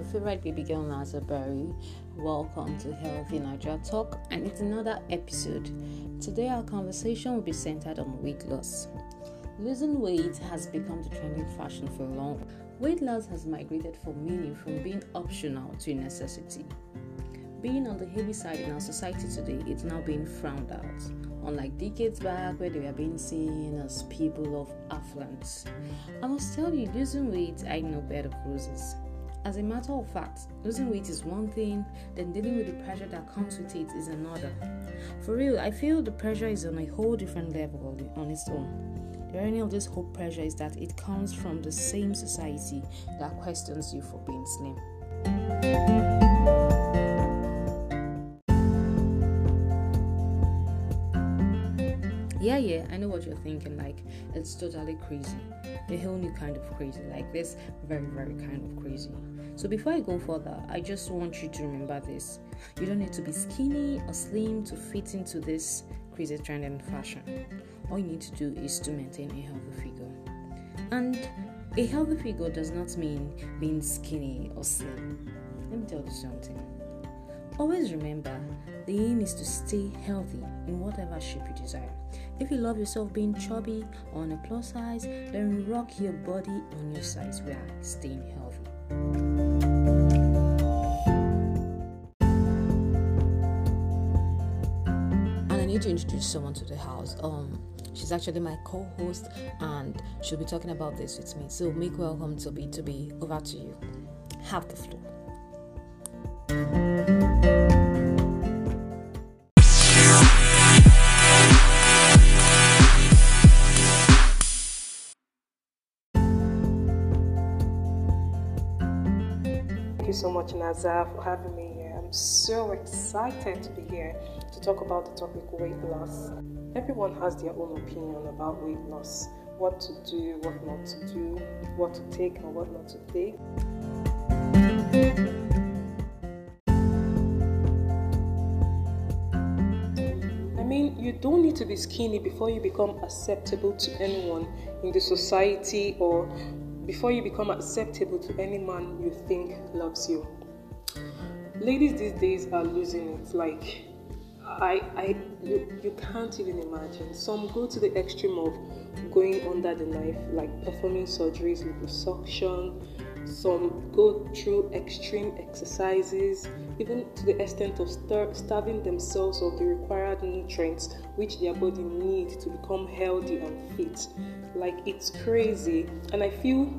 your favorite baby girl Naza Berry. Welcome to Healthy Niger Talk, and it's another episode. Today, our conversation will be centered on weight loss. Losing weight has become the trending fashion for long. Weight loss has migrated for many from being optional to a necessity. Being on the heavy side in our society today, it's now being frowned at unlike decades back where they were being seen as people of affluence. I must tell you, losing weight ain't no bed of roses. As a matter of fact, losing weight is one thing, then dealing with the pressure that comes with it is another. For real, I feel the pressure is on a whole different level on its own. The irony of this whole pressure is that it comes from the same society that questions you for being slim. Yeah, yeah, I know what you're thinking. Like, it's totally crazy. A whole new kind of crazy. Like, this very, very kind of crazy. So, before I go further, I just want you to remember this. You don't need to be skinny or slim to fit into this crazy trend and fashion. All you need to do is to maintain a healthy figure. And a healthy figure does not mean being skinny or slim. Let me tell you something. Always remember the aim is to stay healthy in whatever shape you desire. If you love yourself being chubby or on a plus size, then rock your body on your size while staying healthy. And I need to introduce someone to the house. Um, she's actually my co-host, and she'll be talking about this with me. So make welcome to be to be over to you. Have the floor. Much, Nazar, for having me here. I'm so excited to be here to talk about the topic weight loss. Everyone has their own opinion about weight loss what to do, what not to do, what to take, and what not to take. I mean, you don't need to be skinny before you become acceptable to anyone in the society or before you become acceptable to any man you think loves you. Ladies these days are losing it. Like, I, I, you, you can't even imagine. Some go to the extreme of going under the knife, like performing surgeries, liposuction. Some go through extreme exercises, even to the extent of star- starving themselves of the required nutrients which their body needs to become healthy and fit. Like it's crazy, and I feel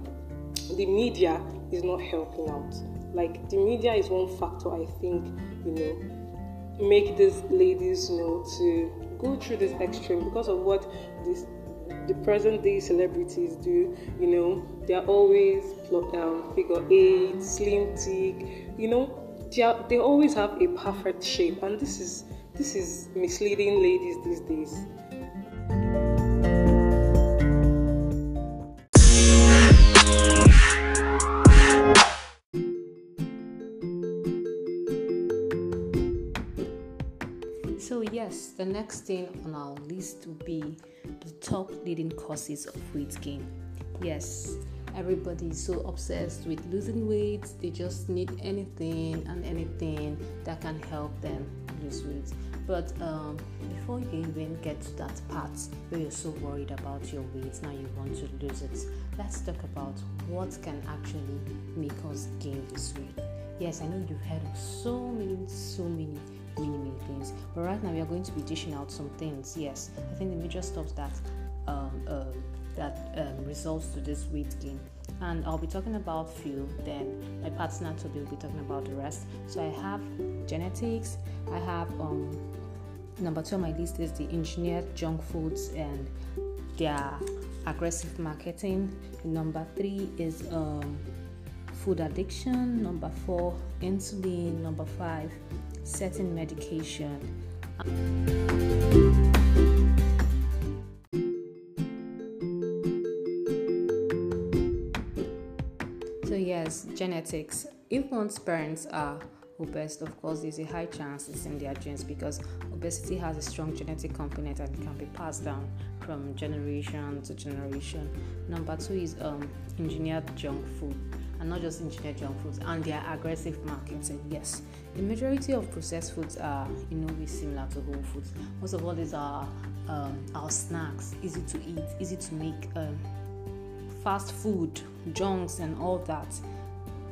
the media is not helping out. Like the media is one factor I think you know make these ladies you know to go through this extreme because of what this the present day celebrities do. You know they're always um, figure eight, slim, thick. You know they, are, they always have a perfect shape, and this is this is misleading ladies these days. The next thing on our list will be the top leading causes of weight gain. Yes, everybody is so obsessed with losing weight, they just need anything and anything that can help them lose weight. But um, before you even get to that part where you're so worried about your weight, now you want to lose it, let's talk about what can actually make us gain this weight. Yes, I know you've heard of so many, so many many many things. But right now we are going to be dishing out some things yes. I think the major stuff that um, uh, that um, results to this weight gain. And i'll be talking about few then my partner toby will be talking about the rest. So i have genetics i have um, number two on my list is the engineered junk foods and their aggressive marketing. Number three is um, food addiction. Number four insulin. Number five certain medication. So, yes, genetics. If one's parents are obese, of course, there's a high chance it's in their genes because obesity has a strong genetic component and it can be passed down from generation to generation. Number two is um, engineered junk food, and not just engineered junk foods, and their aggressive marketing. Yes, the majority of processed foods are in no way similar to whole foods. Most of all these are um, our snacks, easy to eat, easy to make. Um, fast food, junks, and all that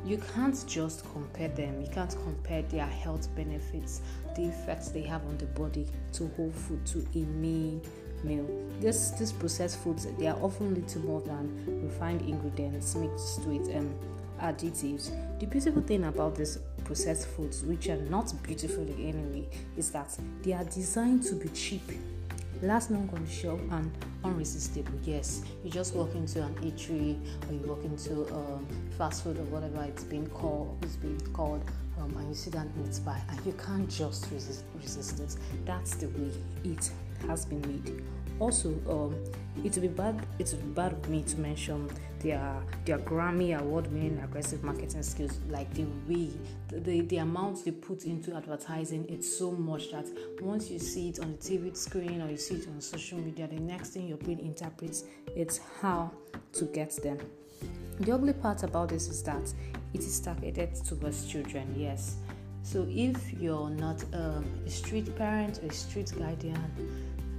you can't just compare them. You can't compare their health benefits, the effects they have on the body to whole food, to a main meal. This these processed foods they are often little more than refined ingredients mixed with um, additives. The beautiful thing about these processed foods, which are not beautiful anyway, is that they are designed to be cheap last long on the and unresistible. Yes, you just walk into an eatery or you walk into um, fast food or whatever it's been called, it's been called, um, and you down and it's by, and you can't just resist, resist it. That's the way it has been made. Also, um, it would be bad. It would be bad of me to mention their their Grammy award-winning aggressive marketing skills, like the way the, the, amount they put into advertising. It's so much that once you see it on the TV screen or you see it on social media, the next thing your brain interprets it's how to get them. The ugly part about this is that it is targeted towards children. Yes. So if you're not um, a street parent or a street guardian,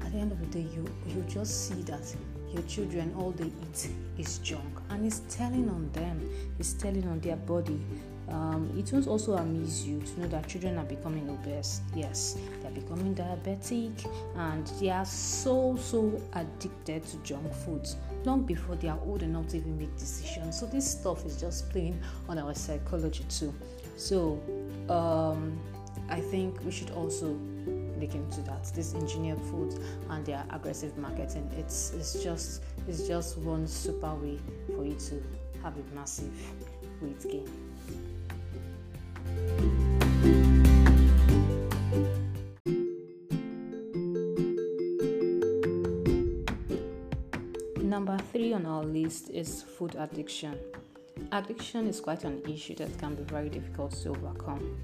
at the end of the day, you you just see that your children all they eat is junk, and it's telling on them. It's telling on their body. Um, it won't also amuse you to know that children are becoming obese. Yes, they're becoming diabetic, and they are so so addicted to junk foods long before they are old enough to even make decisions. So this stuff is just playing on our psychology too. So um, I think we should also look into that. This engineered foods and their aggressive marketing. It's it's just it's just one super way for you to have a massive weight gain. Number three on our list is food addiction. Addiction is quite an issue that can be very difficult to overcome.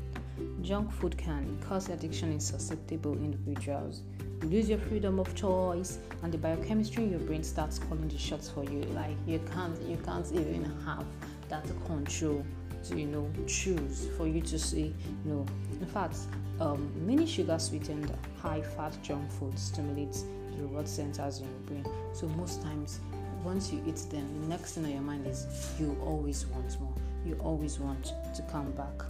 Junk food can cause addiction in susceptible individuals. You lose your freedom of choice, and the biochemistry in your brain starts calling the shots for you. Like you can't, you can't even have that control to you know choose for you to say no. In fact, um, many sugar sweetened, high-fat junk food stimulates the reward centers in your brain. So most times, once you eat them, the next thing on your mind is you always want more. You always want to come back.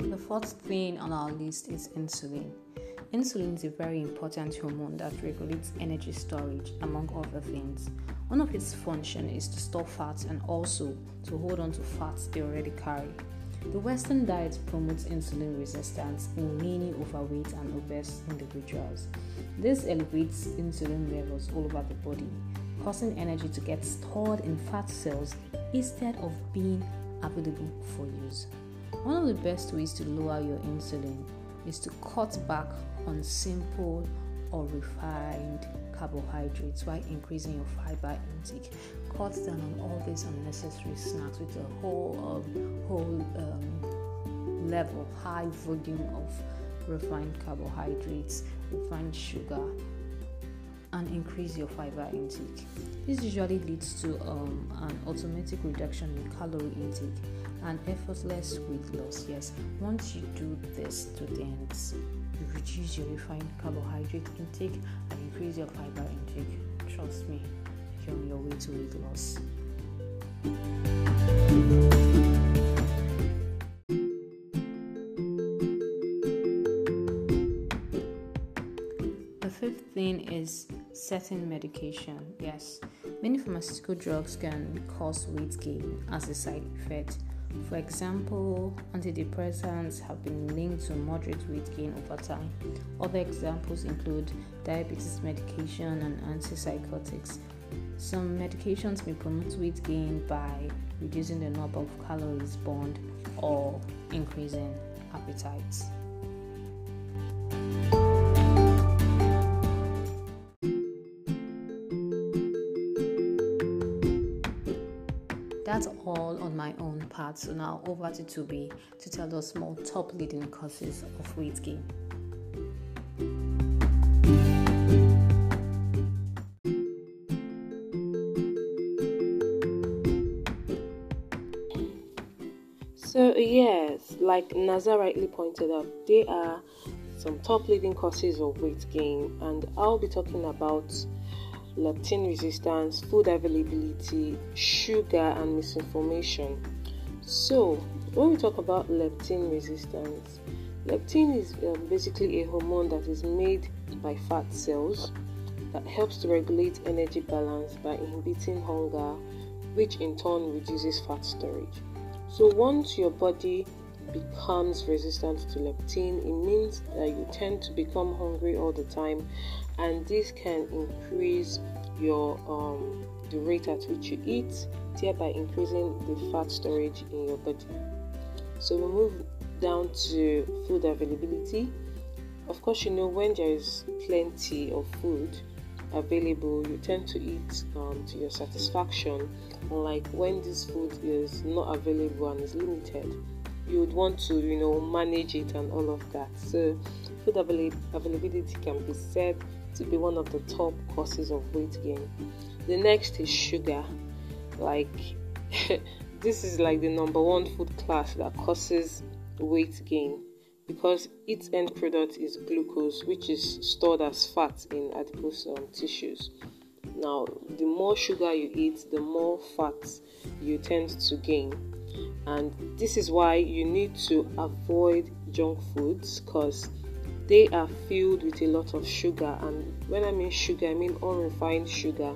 The fourth thing on our list is insulin. Insulin is a very important hormone that regulates energy storage, among other things. One of its functions is to store fat and also to hold on to fats they already carry. The Western diet promotes insulin resistance in many overweight and obese individuals. This elevates insulin levels all over the body, causing energy to get stored in fat cells instead of being available for use. One of the best ways to lower your insulin is to cut back on simple or refined carbohydrates while increasing your fiber intake. Cut down on all these unnecessary snacks with a whole um, whole um, level, high volume of refined carbohydrates, refined sugar, and increase your fiber intake. This usually leads to um, an automatic reduction in calorie intake and effortless weight loss. Yes, once you do this to the ends, you reduce your refined carbohydrate intake and increase your fiber intake. Trust me, you're on your way to weight loss. The fifth thing is certain medication. Yes, many pharmaceutical drugs can cause weight gain as a side effect. For example, antidepressants have been linked to moderate weight gain over time. Other examples include diabetes medication and antipsychotics. Some medications may promote weight gain by reducing the number of calories burned or increasing appetite. That's all on my own part. So now over to Tubi to tell us more top leading causes of weight gain. Like Naza rightly pointed out, there are some top leading causes of weight gain, and I'll be talking about leptin resistance, food availability, sugar, and misinformation. So, when we talk about leptin resistance, leptin is um, basically a hormone that is made by fat cells that helps to regulate energy balance by inhibiting hunger, which in turn reduces fat storage. So once your body becomes resistant to leptin, it means that you tend to become hungry all the time, and this can increase your um, the rate at which you eat, thereby increasing the fat storage in your body. So we move down to food availability. Of course, you know when there is plenty of food, available, you tend to eat um, to your satisfaction. Unlike when this food is not available and is limited, you would want to, you know, manage it and all of that. So, food avail- availability can be said to be one of the top causes of weight gain. The next is sugar. Like, this is like the number one food class that causes weight gain because its end product is glucose, which is stored as fat in adipose um, tissues. Now, the more sugar you eat, the more fat you tend to gain, and this is why you need to avoid junk foods because they are filled with a lot of sugar. And when I mean sugar, I mean unrefined sugar.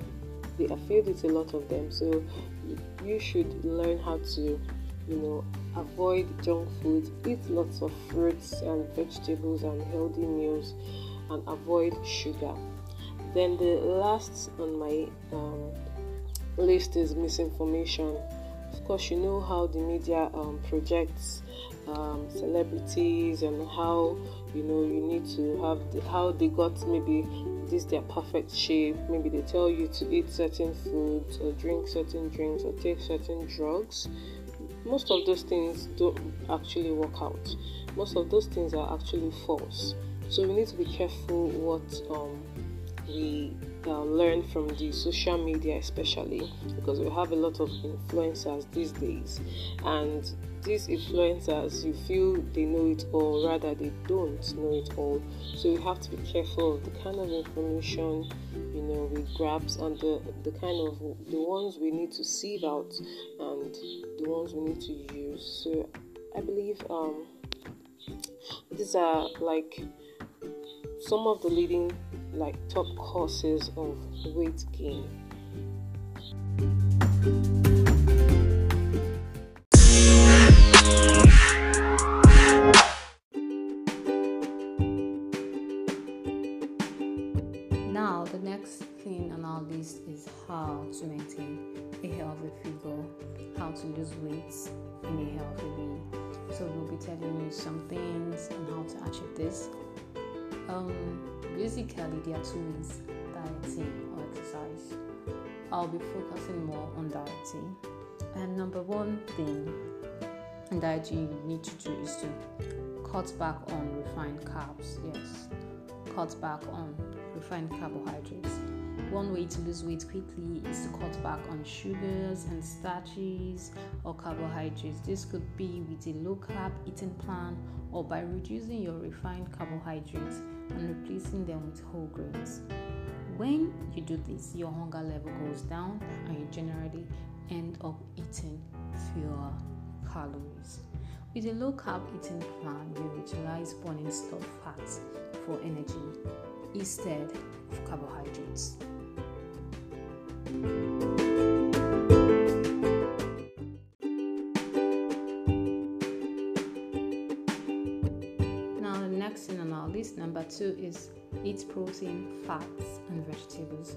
They are filled with a lot of them, so you should learn how to you know, avoid junk food, eat lots of fruits and vegetables and healthy meals, and avoid sugar. Then the last on my um, list is misinformation. Of course, you know how the media um, projects um, celebrities and how you know you need to have the, how they got maybe this their perfect shape. Maybe they tell you to eat certain foods or drink certain drinks or take certain drugs most of those things don't actually work out. Most of those things are actually false. So we need to be careful what um, we uh, learn from the social media, especially because we have a lot of influencers these days, and these influencers you feel they know it all, rather they don't know it all. So we have to be careful of the kind of information you know we grab and the the kind of the ones we need to sieve out and the ones we need to use. So I believe um, these are like some of the leading like top causes of weight gain. Two ways dieting or exercise. I'll be focusing more on dieting. And number one thing in dieting you need to do is to cut back on refined carbs. Yes, cut back on refined carbohydrates. One way to lose weight quickly is to cut back on sugars and starches or carbohydrates. This could be with a low carb eating plan or by reducing your refined carbohydrates and replacing them with whole grains. When you do this, your hunger level goes down and you generally end up eating fewer calories. With a low carb eating plan, you utilize burning stored fats for energy instead of carbohydrates. Number two, is eat protein, fats, and vegetables.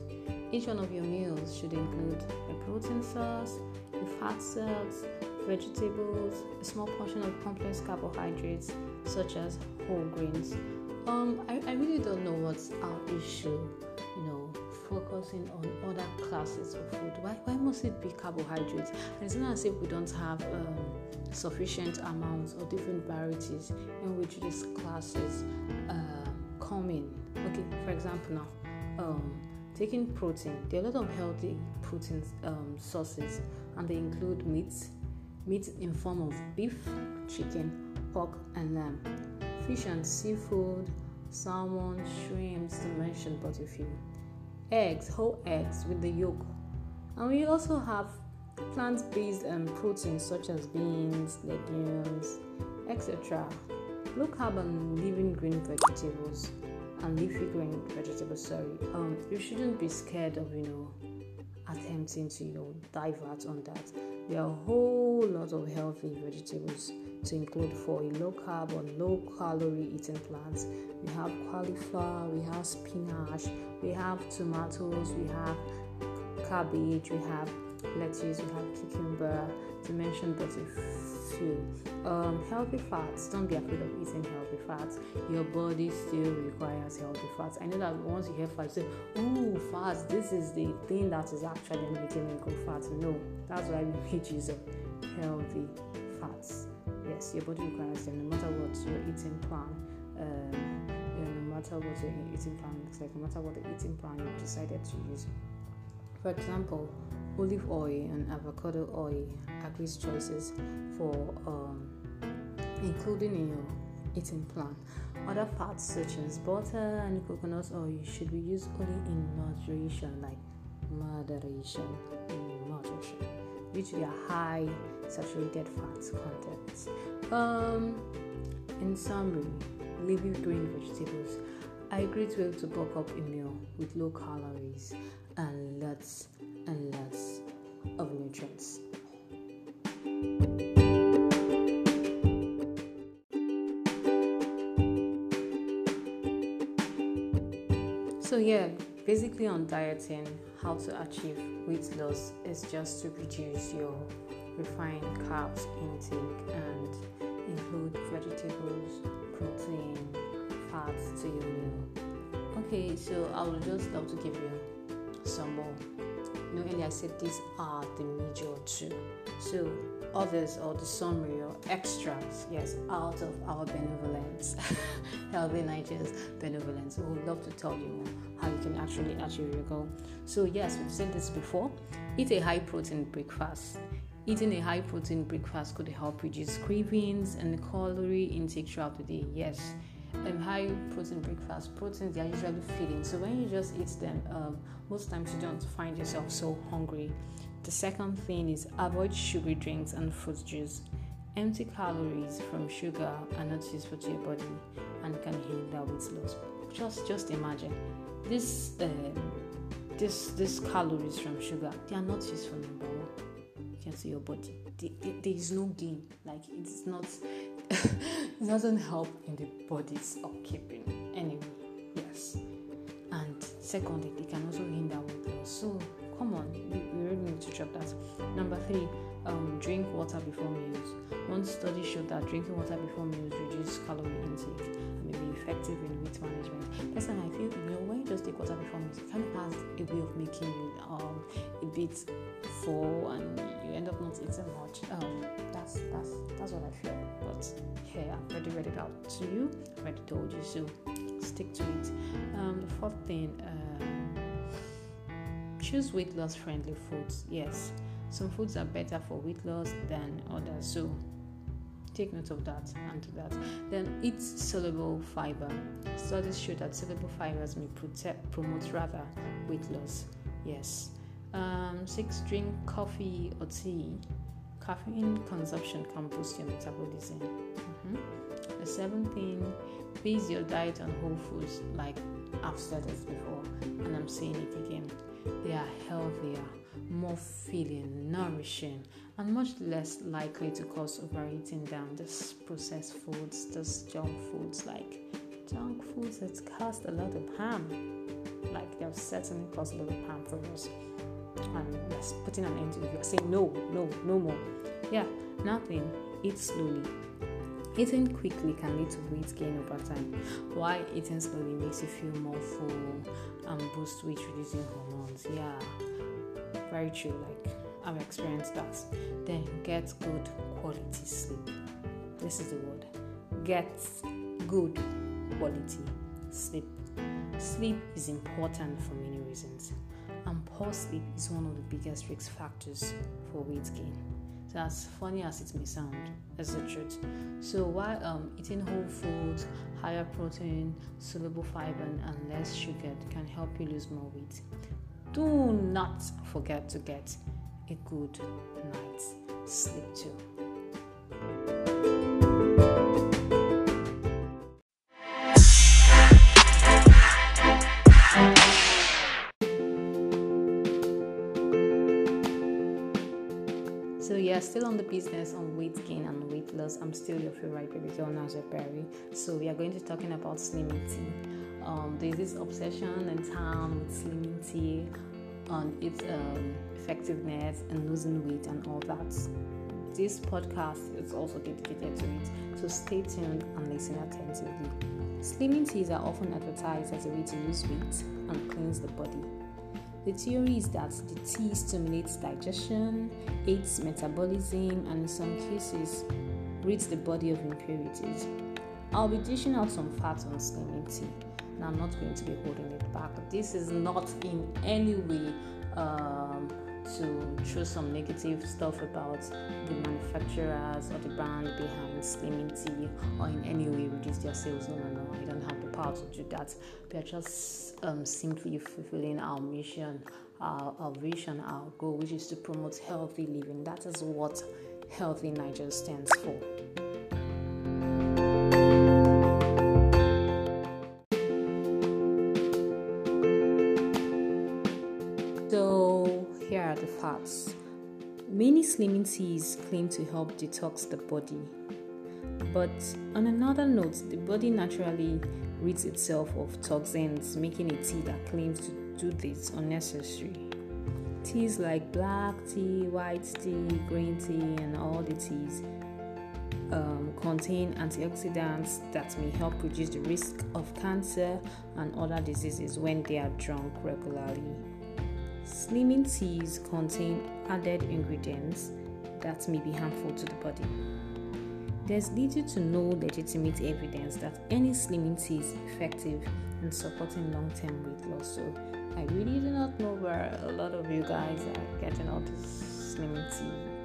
Each one of your meals should include a protein source, a fat source, vegetables, a small portion of complex carbohydrates such as whole grains. Um, I, I really don't know what's our issue, you know, focusing on other classes of food? Why, why must it be carbohydrates? And it's not as if we don't have um, sufficient amounts or different varieties in which these classes uh, come in. Okay, for example, now, um, taking protein, there are a lot of healthy protein um, sources, and they include meats, meat in form of beef, chicken, pork, and lamb, fish and seafood, salmon, shrimps, to mention but a few, eggs, whole eggs with the yolk, and we also have plant-based um, proteins such as beans, legumes, etc. Low carb and living green vegetables and leafy green vegetables. Sorry, um, you shouldn't be scared of you know attempting to you know divert on that. There are a whole lot of healthy vegetables to include for a low carb or low calorie eating plans. We have cauliflower, we have spinach, we have tomatoes, we have cabbage, we have lettuce, we have cucumber, to mention but a few. Um, healthy fats, don't be afraid of eating healthy fats. Your body still requires healthy fats. I know that once you hear fats, you say, Ooh, fats, this is the thing that is actually making me go fat. No, that's why we make use of healthy fats. Yes, your body requires them no matter what your eating plan. Um, no matter what your eating plan looks like, no matter what the eating plan you've decided to use. For example, olive oil and avocado oil are great choices for um, including in your eating plan. Other fats such as butter and coconut oil should be used only in moderation, like moderation, in moderation, due to their high saturated fat content. Um, in summary, leafy green vegetables are great way to bulk up a meal with low calories and lots and lots of nutrients. So, yeah, basically on dieting, how to achieve weight loss is just to reduce your refined carbs intake and include vegetables, protein, fats to your meal. Okay, so I would just love to give you some more. Know, earlier I said these are the major two. So others or the summary or extras, yes, out of our benevolence, Healthy Nigeria's benevolence. We would love to tell you how you can actually achieve your goal. So yes, we've said this before. Eat a high protein breakfast. Eating a high protein breakfast could help reduce cravings and calorie intake throughout the day. Yes, um, high protein breakfast, proteins they are usually filling. So when you just eat them, um, most times you don't find yourself so hungry. The second thing is avoid sugary drinks and fruit juice. Empty calories from sugar are not useful to your body and can hinder weight loss. Just just imagine this um, this this calories from sugar they are not useful number one. You can see body. there is no gain. Like it's not it doesn't help in the body's upkeeping. Anyway, yes. And secondly, they can also hinder weight loss. So come on, we really need to drop that. Number three, um, drink water before meals. One study showed that drinking water before meals reduces calorie intake and may be effective in weight management. Personally, I feel you know when you just take water before meals, it kind of has a way of making you um, a bit full and you end up not eating much. Um, that's that's that's what I feel. But yeah, I've already read it out to you. I've already told you, so stick to it. Um, the fourth thing. Um, choose weight loss friendly foods. Yes, some foods are better for weight loss than others. So take note of that and do that. Then eat soluble fiber. Studies show that soluble fibers may protect, promote rather weight loss. Yes. Um, six, drink coffee or tea. Caffeine consumption can boost your metabolism. Mm-hmm. The seventh thing, base your diet on whole foods like I've said this before and I'm saying it again. They are healthier, more filling, nourishing, and much less likely to cause overeating than this processed foods, this junk foods like junk foods that cause a lot of harm. Like they've certainly caused a lot of harm for us. And yes, putting an end to it. You're saying no, no, no more. Yeah, nothing. Eat slowly. Eating quickly can lead to weight gain over time, while eating slowly makes you feel more full and boost weight reducing hormones. Yeah, very true. Like I've experienced that. Then get good quality sleep. This is the word. Get good quality sleep. Sleep is important for many reasons, and poor sleep is one of the biggest risk factors for weight gain. So as funny as it may sound, that's the truth. So while um, eating whole foods, higher protein, soluble fiber, and less sugar can help you lose more weight, do not forget to get a good night's sleep too. So yeah, still on the business on weight gain and weight loss. I'm still your favorite baby girl, Nazia Perry. So we are going to be talking about slimming tea. Um, there's this obsession in town with slimming tea, on its um, effectiveness and losing weight and all that. This podcast is also dedicated to it. So stay tuned and listen attentively. Slimming teas are often advertised as a way to lose weight and cleanse the body. The theory is that the tea stimulates digestion, aids metabolism, and in some cases, rids the body of impurities. I'll be dishing out some facts on slimming tea, and I'm not going to be holding it back. This is not in any way um, to throw some negative stuff about the manufacturers or the brand behind slimming tea or in any way reduce their sales. No, no, no. I don't have the power to do that. We are just um, simply fulfilling our mission, our, our vision, our goal, which is to promote healthy living. That is what Healthy Niger stands for. Many slimming teas claim to help detox the body. But on another note, the body naturally rids itself of toxins, making a tea that claims to do this unnecessary. Teas like black tea, white tea, green tea, and all the teas um, contain antioxidants that may help reduce the risk of cancer and other diseases when they are drunk regularly. Slimming teas contain added ingredients that may be harmful to the body. There's little to no legitimate evidence that any slimming tea is effective in supporting long term weight loss. So, I really do not know where a lot of you guys are getting all this slimming tea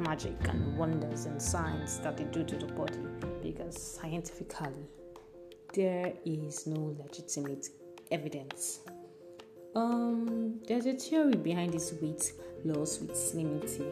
magic and wonders and science that they do to the body because scientifically there is no legitimate evidence. Um, there's a theory behind this weight loss with slimming tea,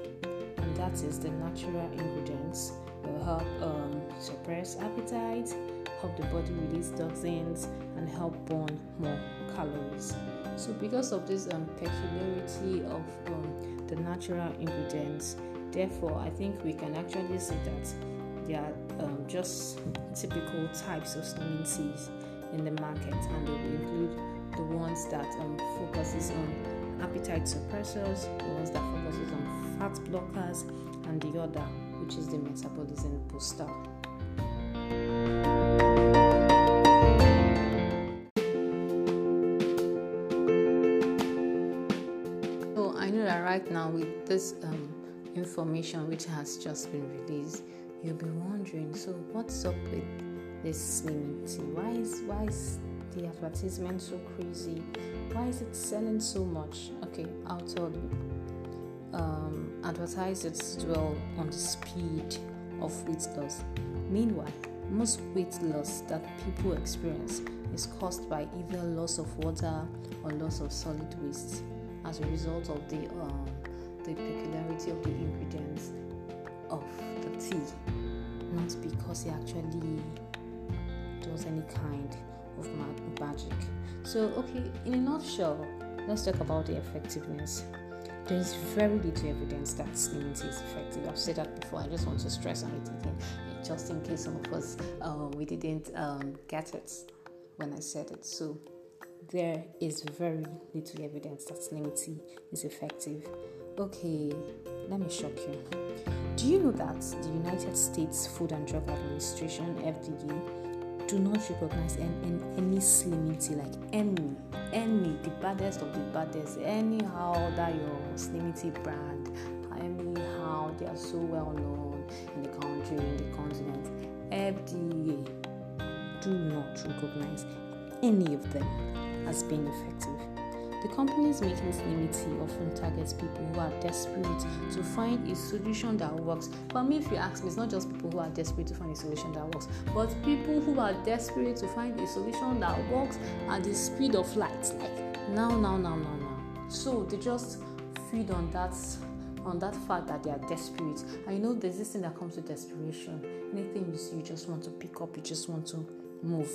and that is the natural ingredients will help um, suppress appetite, help the body release toxins, and help burn more calories. So, because of this um, peculiarity of um, the natural ingredients, therefore, I think we can actually say that there are um, just typical types of slimming teas in the market, and they will include the ones that um, focuses on appetite suppressors, the ones that focuses on fat blockers, and the other, which is the metabolism booster. So I know that right now with this um, information which has just been released, you'll be wondering. So what's up with this slimming tea? Why is why is the advertisement so crazy? Why is it selling so much? Okay, I'll tell you. Um, advertisers dwell on the speed of weight loss. Meanwhile, most weight loss that people experience is caused by either loss of water or loss of solid waste as a result of the um, the peculiarity of the ingredients of the tea, not because it actually does any kind of magic. So, okay, in a nutshell, let's talk about the effectiveness. There is very little evidence that tea is effective. I've said that before. I just want to stress on it again, just in case some of us uh, we didn't um, get it when I said it. So, there is very little evidence that slimming tea is effective. Okay, let me shock you. Do you know that the United States Food and Drug Administration (FDA) do not recognize any, slimity, like any, any, the baddest of the baddest, anyhow that your slimity brand, anyhow they are so well known in the country, in the continent. FDA do not recognize any of them as being effective. The companies making slimity often targets people who are desperate to find a solution that works. For me, if you ask me, it's not just people who are desperate to find a solution that works, but people who are desperate to find a solution that works at the speed of light. Like now, now, now, now, now. So they just feed on that on that fact that they are desperate. I know there's this thing that comes with desperation. Anything you see, you just want to pick up, you just want to move.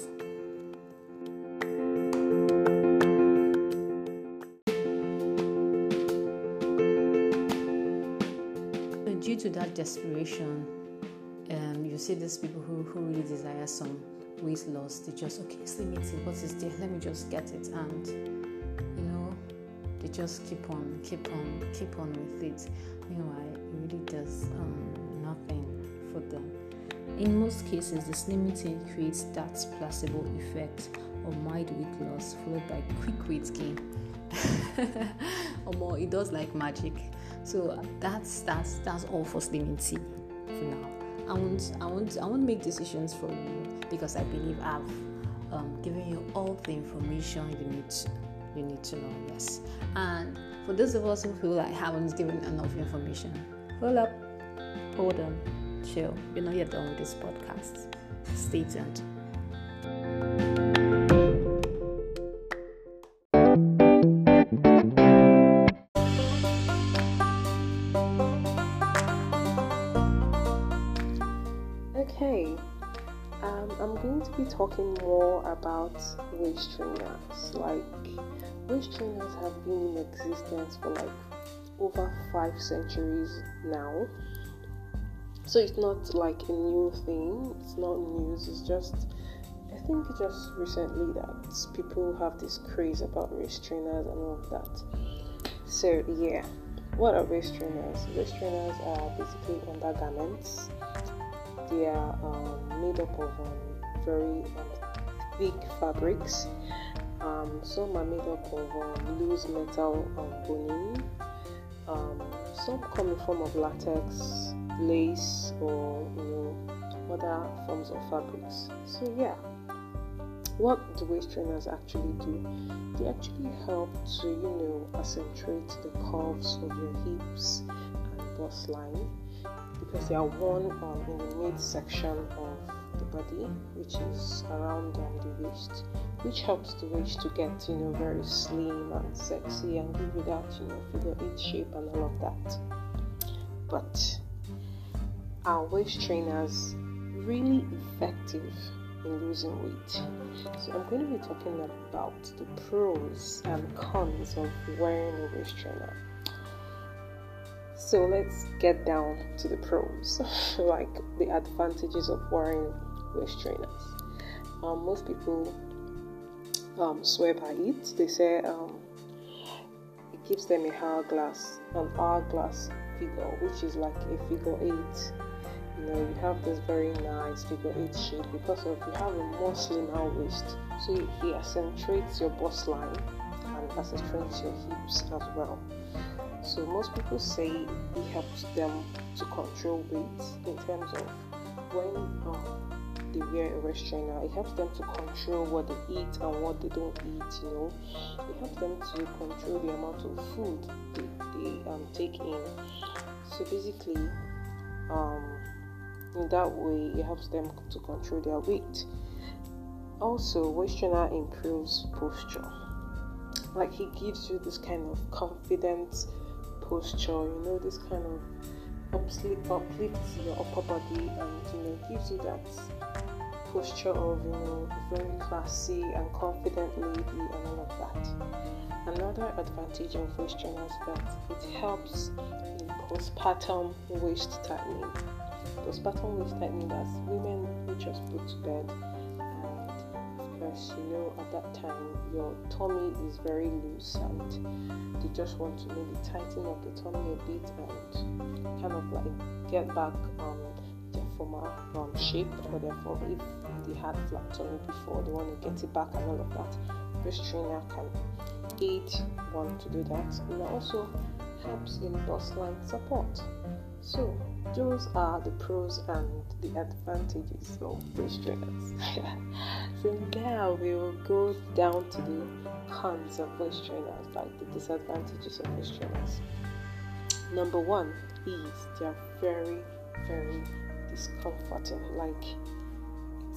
Due to that desperation, um, you see these people who, who really desire some weight loss, they just, okay, slimity, what is there? Let me just get it. And, you know, they just keep on, keep on, keep on with it. Meanwhile, it really does um, nothing for them. In most cases, the slimity creates that placebo effect of mild weight loss followed by quick weight gain. or more, it does like magic. So that's that's that's all for slimity for now. I won't I won't I won't make decisions for you because I believe I've um, given you all the information you need to, you need to know. Yes, and for those of us who feel haven't given enough information, hold up, hold on, chill. You're not yet done with this podcast. Stay tuned. Talking more about waist trainers. Like, waist trainers have been in existence for like over five centuries now. So it's not like a new thing, it's not news, it's just, I think just recently that people have this craze about waist trainers and all of that. So, yeah, what are waist trainers? Waist trainers are basically undergarments they are um, made up of um, very um, thick fabrics. Um, some are made up of um, loose metal boning. some come in form of latex, lace, or you know other forms of fabrics. So yeah, what do waist trainers actually do? They actually help to you know accentuate the curves of your hips and bust line because they are worn um, in the midsection of body, which is around um, the waist, which helps the waist to get you know very slim and sexy and give you that you know figure eight shape and all of that. But are waist trainers really effective in losing weight? So I'm going to be talking about the pros and cons of wearing a waist trainer. So let's get down to the pros, like the advantages of wearing waist trainers. Um, most people um, swear by it. They say um, it gives them a hourglass, an hourglass figure, which is like a figure eight. You know, you have this very nice figure eight shape because of you have a more slimmer waist, so it accentuates your bust line and accentuates your hips as well. So most people say it helps them to control weight in terms of when um, they wear a waist trainer. It helps them to control what they eat and what they don't eat. You know, it helps them to control the amount of food they, they um, take in. So basically, um, in that way, it helps them to control their weight. Also, waist trainer improves posture. Like he gives you this kind of confidence posture, you know, this kind of uplifts your upper body and you know gives you that posture of you know very classy and confident lady and all of that. Another advantage of waist is that it helps in postpartum waist tightening. Postpartum waist tightening that's women who just put to bed because you know at that time your tummy is very loose and they just want to maybe tighten up the tummy a bit and kind of like get back um, their former um, shape or their if they had flat tummy before, they want to get it back and all of that. Waist trainer can aid one to do that. And also helps in bust line support. So those are the pros and the advantages of waist trainers. so now we will go down to the cons of waist trainers, like the disadvantages of waist trainers. Number one is they are very, very discomforting. Like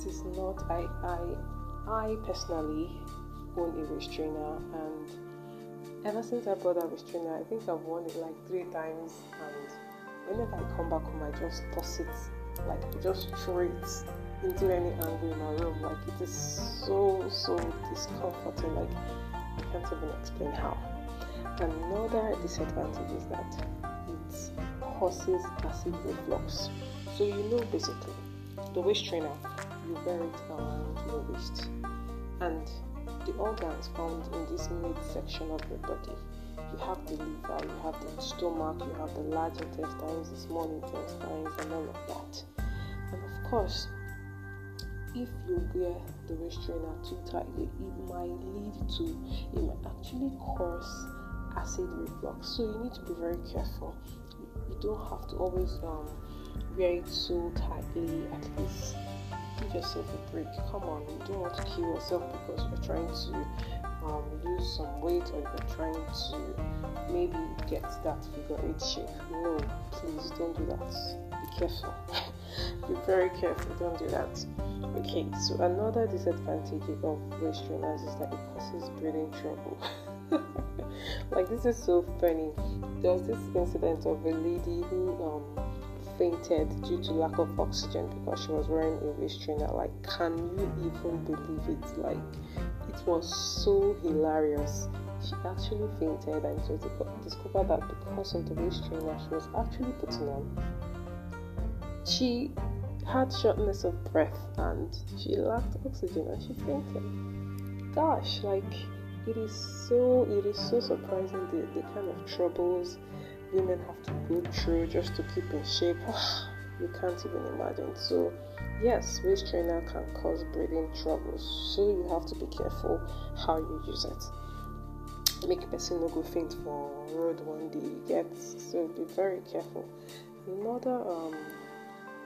is not I I I personally own a waist trainer and ever since I bought waist trainer I think I've worn it like three times and whenever I come back home, I just toss it, like just throw it into any angle in my room. Like it is so so discomforting. Like I can't even explain how. Another disadvantage is that it causes acid reflux. So you know basically the waist trainer, you it around your waist, and the organs found in this midsection of your body you have the liver, you have the stomach, you have the large intestines, the small intestines, and all of that. And of course, if you wear the waist trainer too tightly, it might lead to, it might actually cause acid reflux. So you need to be very careful. You don't have to always um, wear it so tightly. At least give yourself a break. Come on, you don't want to kill yourself because you're trying to um, lose some weight or you're trying to maybe get that figure eight shape. No, please don't do that. Be careful. Be very careful. Don't do that. Okay, so another disadvantage of waist trainers is that it causes breathing trouble. like this is so funny. There was this incident of a lady who um, fainted due to lack of oxygen because she was wearing a waist trainer. Like, can you even believe it? Like, it was so hilarious. She actually fainted, and was discovered that because of the waist trainer she was actually putting on, she had shortness of breath and she lacked oxygen and she fainted. Gosh, like it is so it is so surprising the, the kind of troubles women have to go through just to keep in shape. you can't even imagine. So Yes, waist trainer can cause breathing troubles, so you have to be careful how you use it. Make a person no go faint for road one day. You get so be very careful. Another um,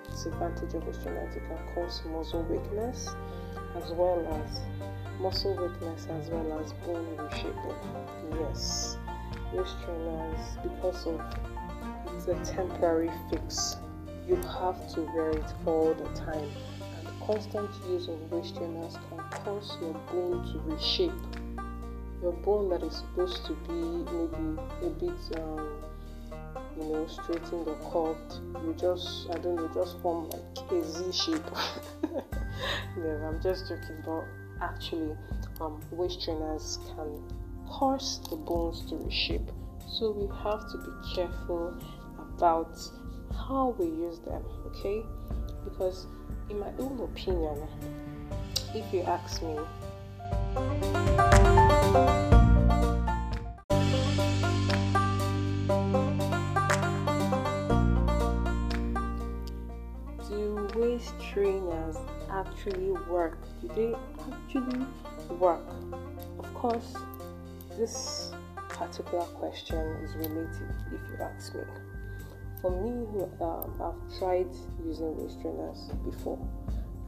disadvantage of waist trainer it can cause muscle weakness, as well as muscle weakness, as well as bone reshaping. Yes, trainers because of it's a temporary fix you have to wear it all the time. And constant use of waist trainers can cause your bone to reshape. Your bone that is supposed to be maybe a bit, um, you know, straightened or curved, you just, I don't know, just form like a Z shape. yeah, I'm just joking, but actually, um, waist trainers can cause the bones to reshape. So we have to be careful about how we use them, okay? Because, in my own opinion, if you ask me, do waist trainers actually work? Do they actually work? Of course, this particular question is related, if you ask me for me, um, I've tried using waist trainers before,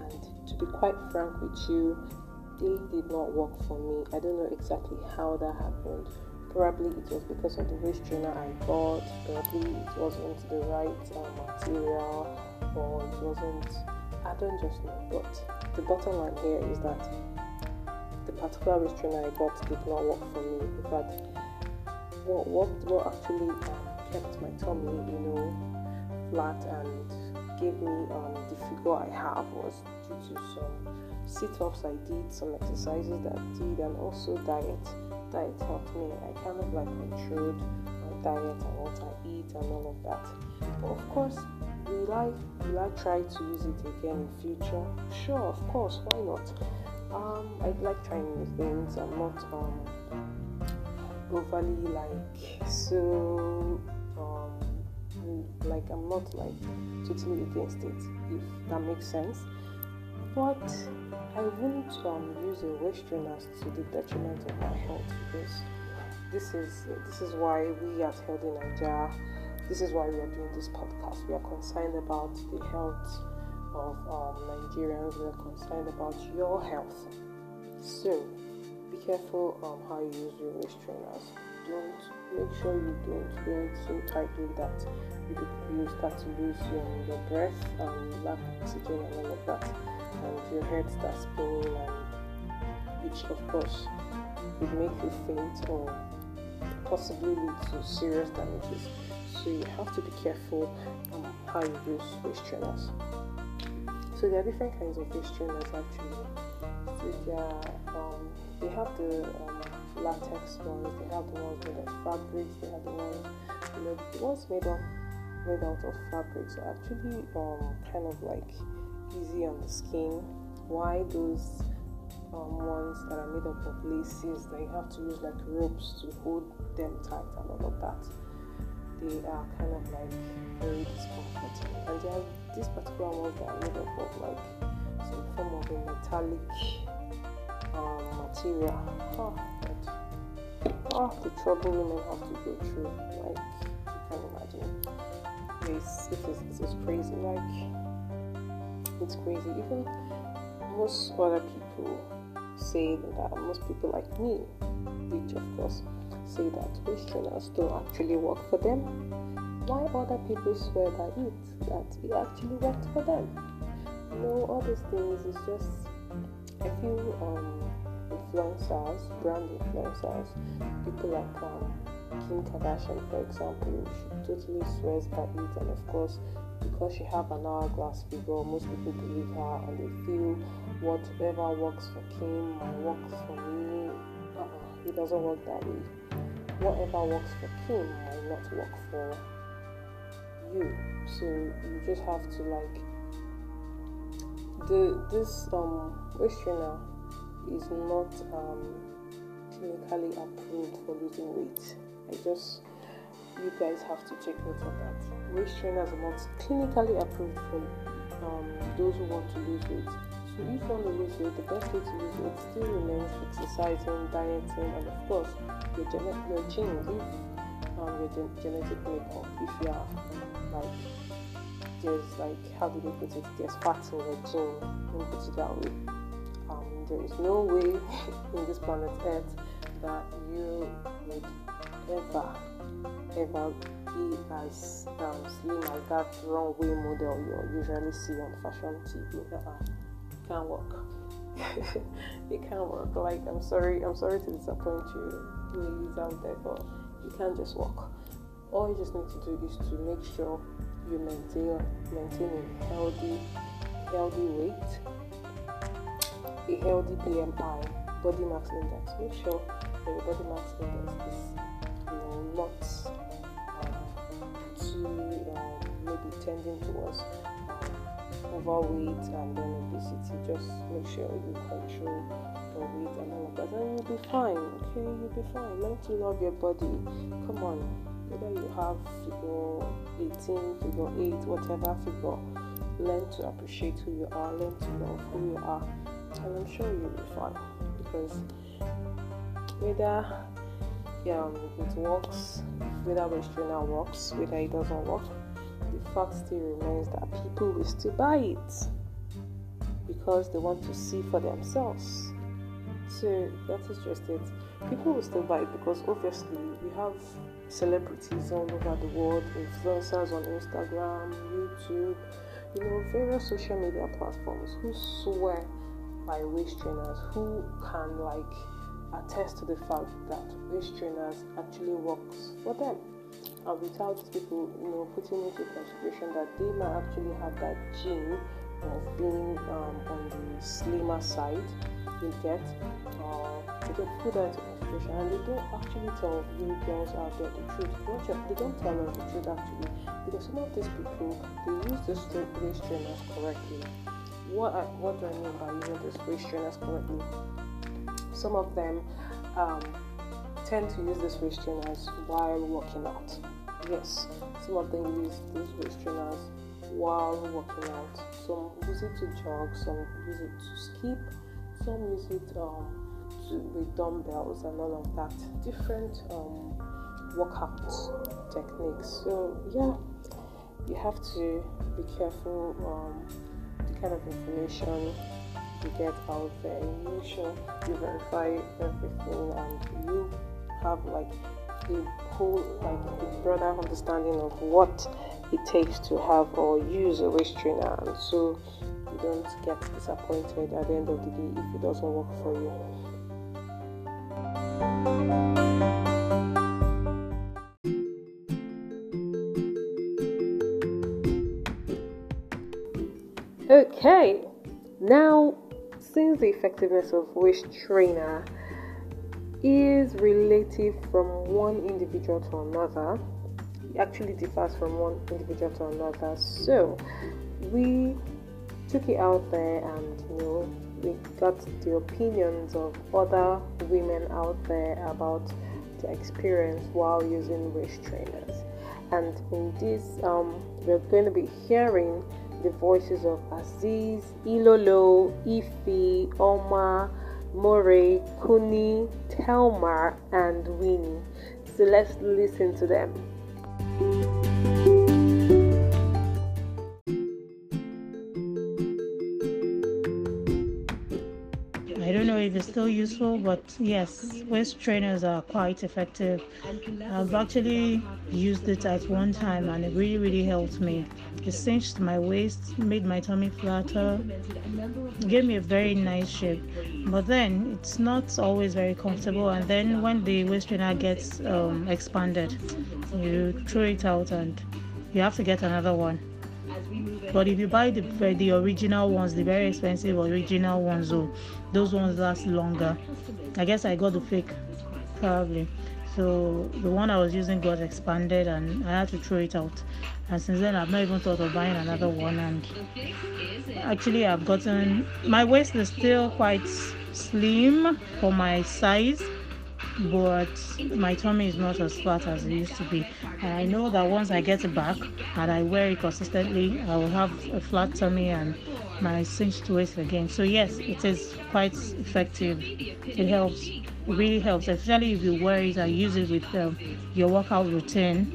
and to be quite frank with you, they did not work for me. I don't know exactly how that happened. Probably it was because of the waist trainer I bought, probably it wasn't the right uh, material, or it wasn't. I don't just know. But the bottom line here is that the particular trainer I got did not work for me. In fact, what worked, what actually kept my tummy, you know, flat and gave me um, the figure I have was due to some sit-ups I did, some exercises that I did, and also diet. Diet helped me. I kind of like controlled my diet and what I eat and all of that. But of course, will I will I try to use it again in future? Sure, of course. Why not? Um, I'd like trying new things. I'm not um overly like so like I'm not like totally against it, if that makes sense. but I wouldn't um, use a trainers to the detriment of my health because this is this is why we at Healthy Nigeria, this is why we are doing this podcast. We are concerned about the health of um, Nigerians. We are concerned about your health. So be careful on how you use your waist trainers. Don't make sure you don't wear it so tightly that you, you start to lose your, breath and lack oxygen and all of that and your head starts spinning and which of course would make you faint or possibly lead to serious damages. So you have to be careful um, how you use waist trainers. So there are different kinds of waist trainers actually. So there um, they have the um, latex ones, they have the ones made of fabrics, they have the ones you know the ones made of made out of fabrics are actually um, kind of like easy on the skin. Why those um, ones that are made up of laces that you have to use like ropes to hold them tight and all of that? They are kind of like very discomforting. And there are these particular ones that are made up of like some form of a metallic um, material. Oh, oh, the trouble women have to go through. Like, you can imagine. It's, it is, it is crazy. Like, it's crazy. Even most other people say that most people like me, which of course say that trainers don't actually work for them. Why other people swear by it that it actually worked for them? You know, all these things is just a few um, influencers, brand influencers, people like um, Kim Kardashian, for example, she totally swears by it, and of course, because she have an hourglass figure, most people believe her and they feel whatever works for Kim might work for me. Uh-uh, it doesn't work that way. Whatever works for Kim might not work for you. So you just have to like the this um trainer is not um clinically approved for losing weight. I just you guys have to take note of that. Waist trainers are not clinically approved for um, those who want to lose weight. So if you want to lose weight, the best way to lose weight still remains exercising, dieting, and of course your, gen- your genes. If um, your gen- genetic makeup, if you are like there's like how do they put it? There's fat in your gene. Let put it that way. Um, there is no way in this planet Earth that you would ever ever be as um, slim as that runway model you usually see on fashion TV. Uh-uh. Can't work. it can't work. Like I'm sorry, I'm sorry to disappoint you, ladies out there, but you can't just walk. All you just need to do is to make sure you maintain maintain a healthy healthy weight, a healthy BMI, body mass index. Make sure that your body mass index is you know, not um, maybe tending towards um, overweight and then obesity. Just make sure you control your weight and all of that, and you'll be fine. Okay, you'll be fine. Learn to love your body. Come on, whether you have figure 18, figure 8, whatever figure, learn to appreciate who you are, learn to love who you are, and I'm sure you'll be fine because whether um, it works, whether waist trainer works, whether it doesn't work, the fact still remains that people will still buy it because they want to see for themselves. So that is just it. People will still buy it because obviously we have celebrities all over the world, influencers on Instagram, YouTube, you know, various social media platforms who swear by waist trainers, who can like attest to the fact that waist trainers actually works for them. And without people, you know, putting into consideration that they might actually have that gene of being um, on the slimmer side, they get, uh, they don't put that into consideration and they don't actually tell you girls out there the truth. They don't, they don't tell us the truth actually because some of these people they use this waist trainers correctly. What I, what do I mean by using this waist trainers correctly? some of them um, tend to use these waist trainers while working out. Yes, some of them use these waist trainers while working out. Some use it to jog, some use it to skip, some use it um, to, with dumbbells and all of that. Different um, workout techniques. So yeah, you have to be careful um, the kind of information you get out there. You make sure you verify everything and you have like a whole like broader understanding of what it takes to have or use a waist trainer and so you don't get disappointed at the end of the day if it doesn't work for you. Okay, now since the effectiveness of waist trainer is relative from one individual to another, it actually differs from one individual to another. So we took it out there and you know we got the opinions of other women out there about their experience while using waist trainers. And in this, um, we're going to be hearing the voices of Aziz, Ilolo, Ifi, Oma, More, Kuni, Telmar, and Winnie. So let's listen to them. I don't know if it's still useful, but yes, waist trainers are quite effective. I've actually used it at one time and it really, really helped me. It cinched my waist, made my tummy flatter, gave me a very nice shape. But then it's not always very comfortable, and then when the waist trainer gets um, expanded, you throw it out and you have to get another one. But if you buy the the original ones, the very expensive original ones, oh, those ones last longer. I guess I got the fake, probably. So the one I was using got expanded, and I had to throw it out. And since then, I've not even thought of buying another one. And actually, I've gotten my waist is still quite slim for my size but my tummy is not as flat as it used to be. And I know that once I get it back and I wear it consistently, I will have a flat tummy and my cinched waist again. So yes, it is quite effective. It helps. It really helps, especially if you wear it and use it with um, your workout routine.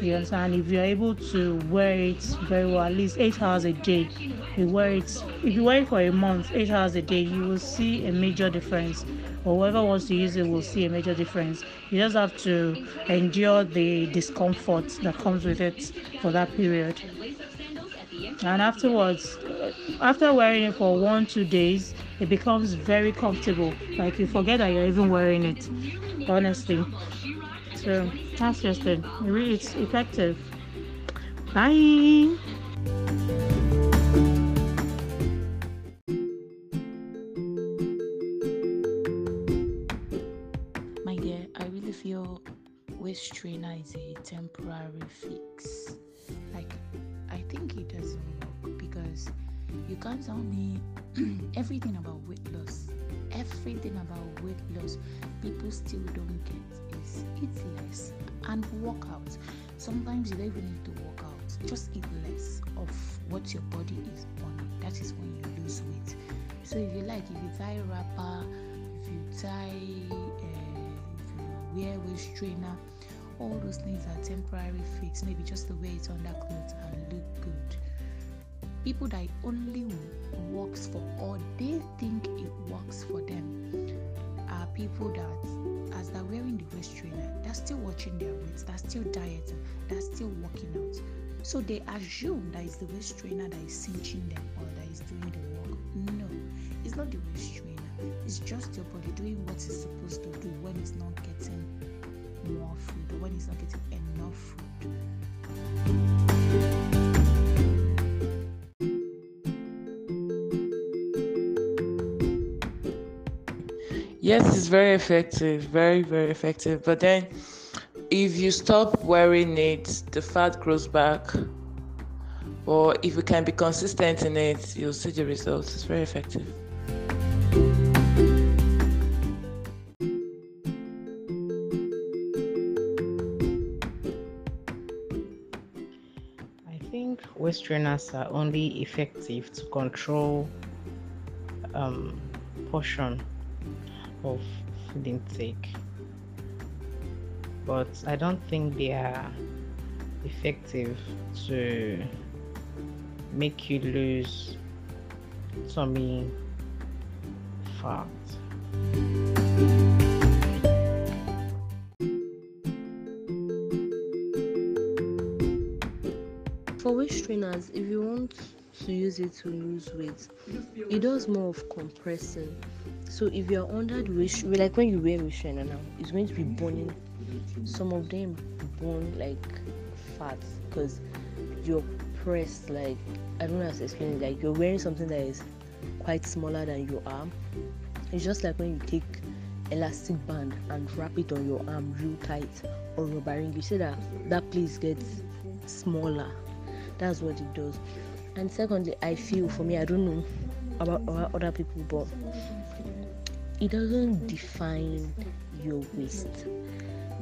Understand? If you're able to wear it very well, at least eight hours a day, you wear it. If you wear it for a month, eight hours a day, you will see a major difference or whoever wants to use it will see a major difference. You just have to endure the discomfort that comes with it for that period. And afterwards, after wearing it for one, two days, it becomes very comfortable. Like you forget that you're even wearing it, honestly. So that's just it. Really, it's effective. Bye. My dear, I really feel waist trainer is a temporary fix. Like, I think it doesn't work because you can't tell me everything about weight loss. Everything about weight loss, people still don't get eat less and work out. Sometimes you don't even need to work out, just eat less of what your body is burning. That is when you lose weight. So, if you like, if you tie wrapper, if you tie, uh, if you wear waist trainer, all those things are temporary fix. Maybe just the way it's that clothes and look good. People that only works for or they think it works for them are people that as they're wearing the waist trainer, they're still watching their weights, they're still dieting, they're still working out. So they assume that it's the waist trainer that is cinching them or that is doing the work. No, it's not the waist trainer. It's just your body doing what it's supposed to do when it's not getting more food or when it's not getting enough food. Yes, it's very effective, very, very effective. But then, if you stop wearing it, the fat grows back. Or if you can be consistent in it, you'll see the results. It's very effective. I think waist trainers are only effective to control um, portion of food intake, but I don't think they are effective to make you lose tummy fat. For waist trainers, if you want to use it to lose weight, it does more of compressing. So if you're under the waist, like when you wear trainer now, it's going to be burning. Some of them burn like fat because you're pressed. Like I don't know how to explain it. Like you're wearing something that is quite smaller than your arm. It's just like when you take elastic band and wrap it on your arm real tight or rubber ring. You see that that place gets smaller that's what it does. And secondly, I feel for me, I don't know about, other people, but it doesn't define your waist.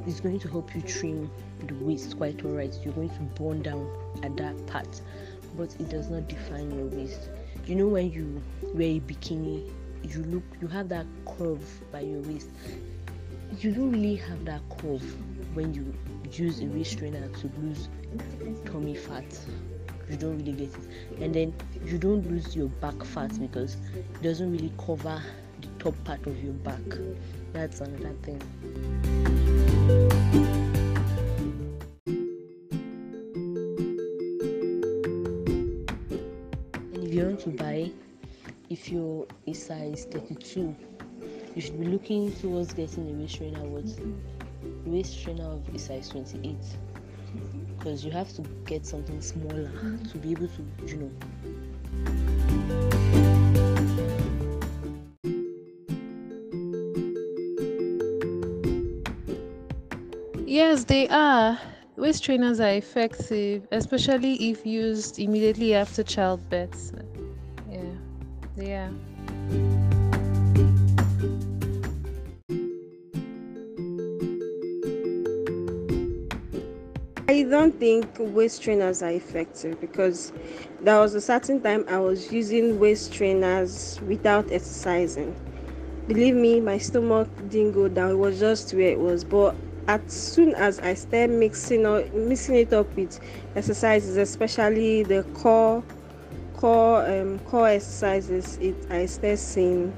It's going to help you trim the waist quite alright. You're going to burn down at that part, but it does not define your waist. You know when you wear a bikini, you look, you have that curve by your waist. You don't really have that curve when you use a waist trainer to lose tummy fat you don't really get it. And then you don't lose your back fat because it doesn't really cover the top part of your back. That's another thing. And if you want to buy if you're a size 32 you should be looking towards getting a waist trainer with waist trainer of a size 28 because you have to get something smaller to be able to, you know. Yes, they are. Waist trainers are effective, especially if used immediately after childbirth. Yeah, they are. Don't think waist trainers are effective because there was a certain time I was using waist trainers without exercising. Believe me, my stomach didn't go down, it was just where it was. But as soon as I started mixing up, mixing it up with exercises, especially the core core um, core exercises, it I started seeing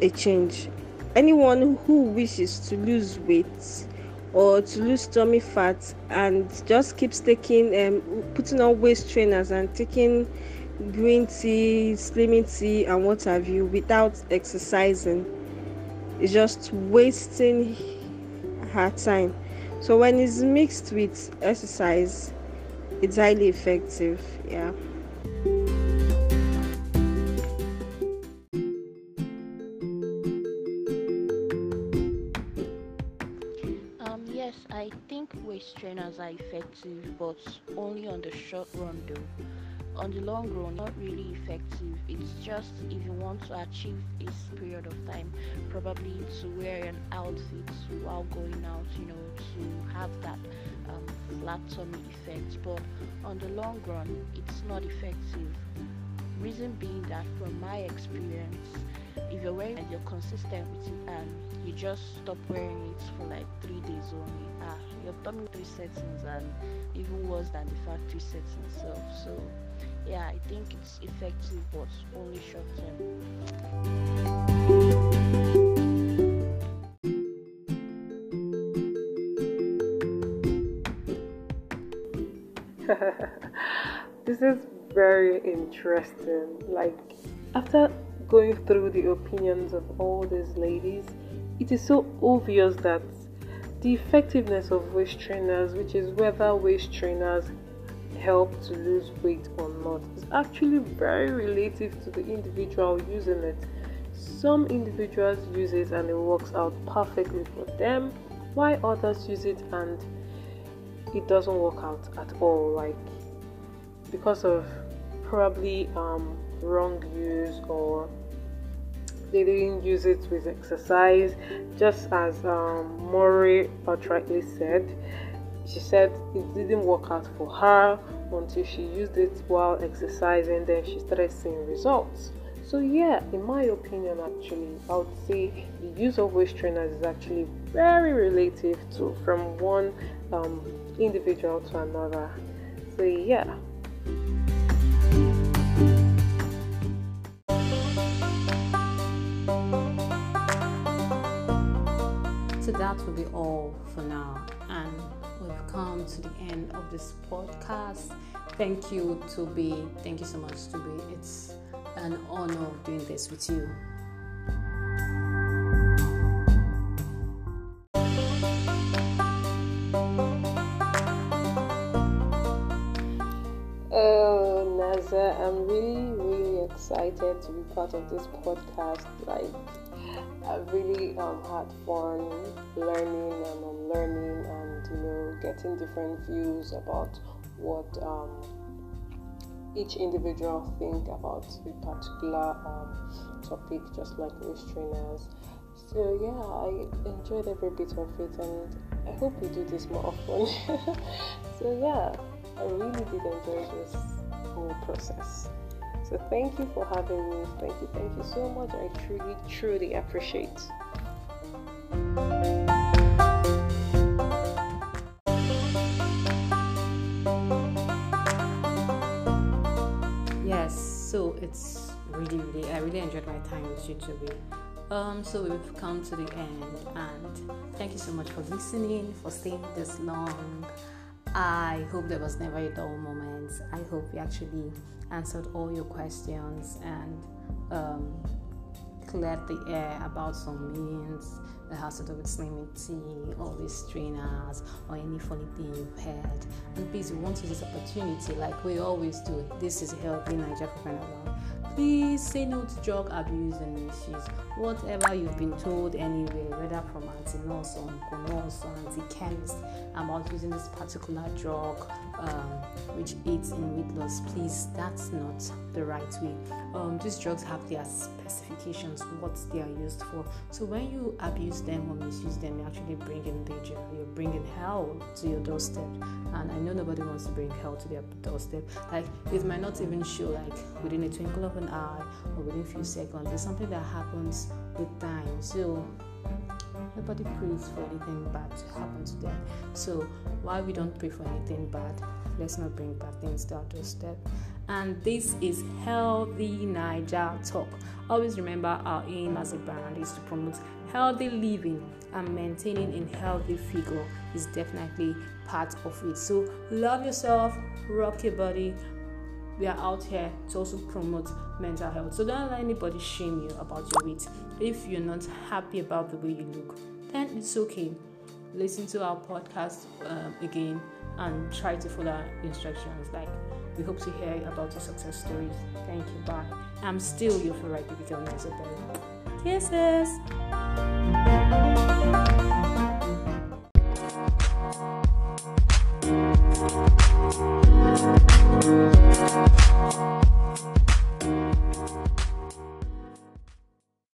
a change. Anyone who wishes to lose weight or to lose tummy fat and just keeps taking um putting on waist trainers and taking green tea slimming tea and what have you without exercising. Is just wasting her time. So when it's mixed with exercise it's highly effective yeah think waist trainers are effective, but only on the short run though. On the long run, not really effective. It's just if you want to achieve a period of time, probably to wear an outfit while going out, you know, to have that um, flat tummy effect. But on the long run, it's not effective. Reason being that from my experience, if you're wearing and you're consistent with it and you just stop wearing it for like three days only, ah, your tummy three settings and even worse than the factory setting itself. So yeah, I think it's effective but only short term. this is very interesting. Like, after going through the opinions of all these ladies, it is so obvious that the effectiveness of waist trainers, which is whether waist trainers help to lose weight or not, is actually very relative to the individual using it. Some individuals use it and it works out perfectly for them, while others use it and it doesn't work out at all. Like because of probably um, wrong use or they didn't use it with exercise. Just as um, Maury outrightly said, she said it didn't work out for her until she used it while exercising, then she started seeing results. So, yeah, in my opinion, actually, I would say the use of waist trainers is actually very relative to from one um, individual to another. So, yeah. All for now. And we've come to the end of this podcast. Thank you, Toby. Thank you so much, Toby. It's an honor doing this with you. Excited to be part of this podcast. Like, I've really um, had fun learning and unlearning and, you know, getting different views about what um, each individual think about a particular um, topic, just like waist trainers. So yeah, I enjoyed every bit of it, and I hope we do this more often. so yeah, I really did enjoy this whole process. So thank you for having me. Thank you, thank you so much. I truly, truly appreciate. Yes, so it's really, really, I really enjoyed my time with you, Toby. Um, so we've come to the end, and thank you so much for listening, for staying this long. I hope there was never a dull moment. I hope we actually answered all your questions and um, cleared the air about some means that has to do with slimming tea or with trainers or any funny thing you've heard. And please, we want to use this opportunity like we always do. This is Healthy Niger for Please say no to drug abuse and misuse. Whatever you've been told anyway, whether from auntie nurse or uncle nurse or auntie chemist about using this particular drug, um, which aids in weight loss, please, that's not the right way. Um, these drugs have their specifications, what they are used for. So when you abuse them or misuse them, you're actually bringing danger. You're bringing hell to your doorstep. And I know nobody wants to bring hell to their doorstep. Like it might not even show like within a twinkle of an eye or within a few seconds. It's something that happens with time. So nobody prays for anything bad to happen to them. So while we don't pray for anything bad, let's not bring bad things to our doorstep. And this is Healthy Niger Talk. Always remember our aim as a brand is to promote healthy living and maintaining a healthy figure is definitely part of it. So love yourself, rock your body. We are out here to also promote mental health. So don't let anybody shame you about your weight. If you're not happy about the way you look, then it's okay. Listen to our podcast um, again and try to follow instructions. Like we hope to hear about your success stories. Thank you. Bye. I'm still your favorite baby girl, Isabella. Kisses.